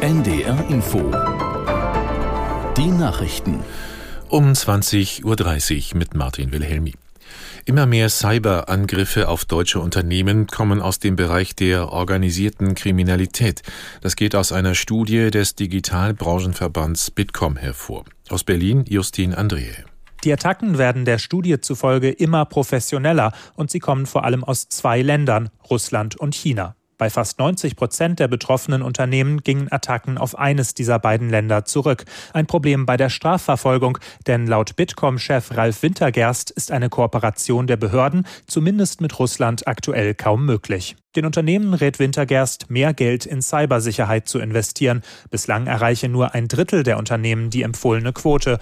NDR Info. Die Nachrichten. Um 20.30 Uhr mit Martin Wilhelmi. Immer mehr Cyberangriffe auf deutsche Unternehmen kommen aus dem Bereich der organisierten Kriminalität. Das geht aus einer Studie des Digitalbranchenverbands Bitkom hervor. Aus Berlin Justin Andrehe. Die Attacken werden der Studie zufolge immer professioneller und sie kommen vor allem aus zwei Ländern, Russland und China. Bei fast 90 Prozent der betroffenen Unternehmen gingen Attacken auf eines dieser beiden Länder zurück. Ein Problem bei der Strafverfolgung, denn laut Bitkom-Chef Ralf Wintergerst ist eine Kooperation der Behörden zumindest mit Russland aktuell kaum möglich. Den Unternehmen rät Wintergerst, mehr Geld in Cybersicherheit zu investieren. Bislang erreiche nur ein Drittel der Unternehmen die empfohlene Quote.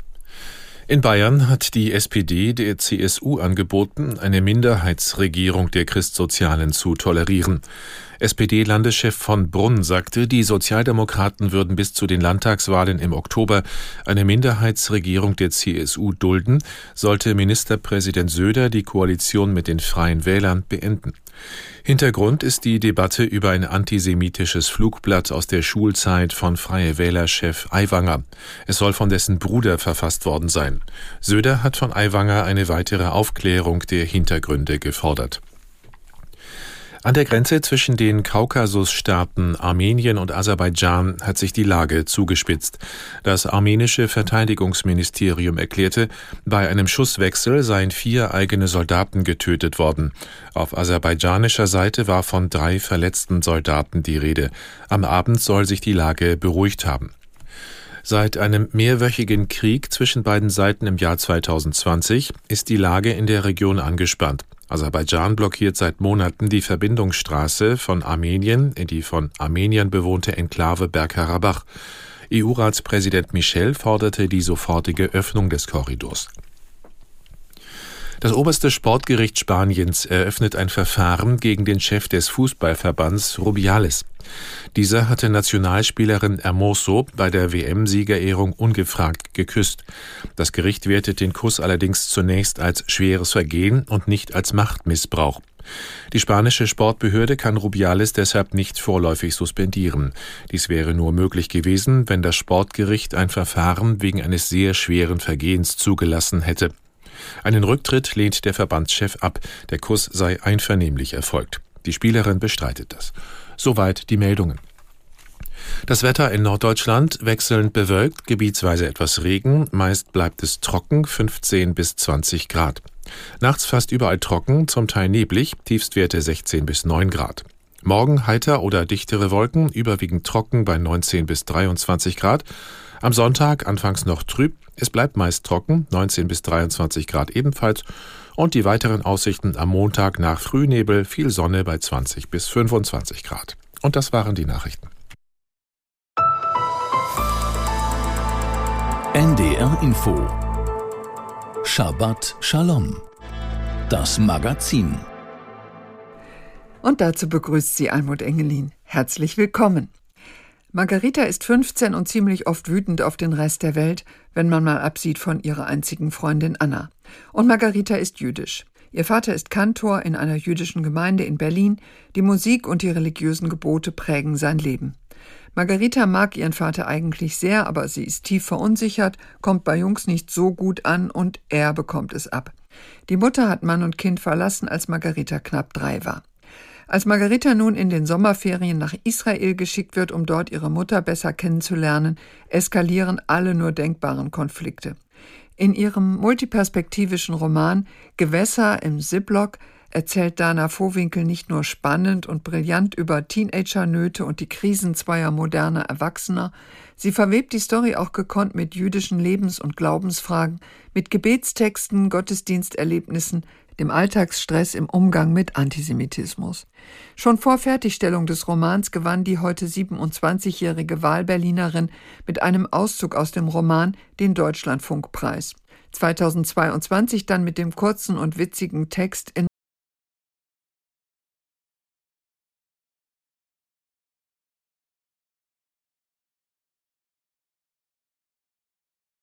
In Bayern hat die SPD der CSU angeboten, eine Minderheitsregierung der Christsozialen zu tolerieren. SPD-Landeschef von Brunn sagte, die Sozialdemokraten würden bis zu den Landtagswahlen im Oktober eine Minderheitsregierung der CSU dulden, sollte Ministerpräsident Söder die Koalition mit den Freien Wählern beenden. Hintergrund ist die Debatte über ein antisemitisches Flugblatt aus der Schulzeit von Freie Wähler-Chef Aiwanger. Es soll von dessen Bruder verfasst worden sein. Söder hat von Aiwanger eine weitere Aufklärung der Hintergründe gefordert. An der Grenze zwischen den Kaukasusstaaten Armenien und Aserbaidschan hat sich die Lage zugespitzt. Das armenische Verteidigungsministerium erklärte, bei einem Schusswechsel seien vier eigene Soldaten getötet worden. Auf aserbaidschanischer Seite war von drei verletzten Soldaten die Rede. Am Abend soll sich die Lage beruhigt haben. Seit einem mehrwöchigen Krieg zwischen beiden Seiten im Jahr 2020 ist die Lage in der Region angespannt. Aserbaidschan blockiert seit Monaten die Verbindungsstraße von Armenien in die von Armeniern bewohnte Enklave Bergkarabach. EU-Ratspräsident Michel forderte die sofortige Öffnung des Korridors. Das oberste Sportgericht Spaniens eröffnet ein Verfahren gegen den Chef des Fußballverbands Rubiales. Dieser hatte Nationalspielerin Hermoso bei der WM-Siegerehrung ungefragt geküsst. Das Gericht wertet den Kuss allerdings zunächst als schweres Vergehen und nicht als Machtmissbrauch. Die spanische Sportbehörde kann Rubiales deshalb nicht vorläufig suspendieren. Dies wäre nur möglich gewesen, wenn das Sportgericht ein Verfahren wegen eines sehr schweren Vergehens zugelassen hätte. Einen Rücktritt lehnt der Verbandschef ab. Der Kuss sei einvernehmlich erfolgt. Die Spielerin bestreitet das. Soweit die Meldungen. Das Wetter in Norddeutschland wechselnd bewölkt, gebietsweise etwas Regen, meist bleibt es trocken, 15 bis 20 Grad. Nachts fast überall trocken, zum Teil neblig, Tiefstwerte 16 bis 9 Grad. Morgen heiter oder dichtere Wolken, überwiegend trocken bei 19 bis 23 Grad. Am Sonntag anfangs noch trüb, es bleibt meist trocken, 19 bis 23 Grad ebenfalls. Und die weiteren Aussichten am Montag nach Frühnebel, viel Sonne bei 20 bis 25 Grad. Und das waren die Nachrichten. NDR Info Shabbat Shalom Das Magazin Und dazu begrüßt sie Almut Engelin. Herzlich willkommen. Margarita ist 15 und ziemlich oft wütend auf den Rest der Welt, wenn man mal absieht von ihrer einzigen Freundin Anna. Und Margarita ist jüdisch. Ihr Vater ist Kantor in einer jüdischen Gemeinde in Berlin. Die Musik und die religiösen Gebote prägen sein Leben. Margarita mag ihren Vater eigentlich sehr, aber sie ist tief verunsichert, kommt bei Jungs nicht so gut an und er bekommt es ab. Die Mutter hat Mann und Kind verlassen, als Margarita knapp drei war. Als Margarita nun in den Sommerferien nach Israel geschickt wird, um dort ihre Mutter besser kennenzulernen, eskalieren alle nur denkbaren Konflikte. In ihrem multiperspektivischen Roman Gewässer im Ziplock erzählt Dana Vohwinkel nicht nur spannend und brillant über Teenagernöte und die Krisen zweier moderner Erwachsener, sie verwebt die Story auch gekonnt mit jüdischen Lebens- und Glaubensfragen, mit Gebetstexten, Gottesdiensterlebnissen, dem Alltagsstress im Umgang mit Antisemitismus. Schon vor Fertigstellung des Romans gewann die heute 27-jährige Wahlberlinerin mit einem Auszug aus dem Roman den Deutschlandfunkpreis. 2022 dann mit dem kurzen und witzigen Text in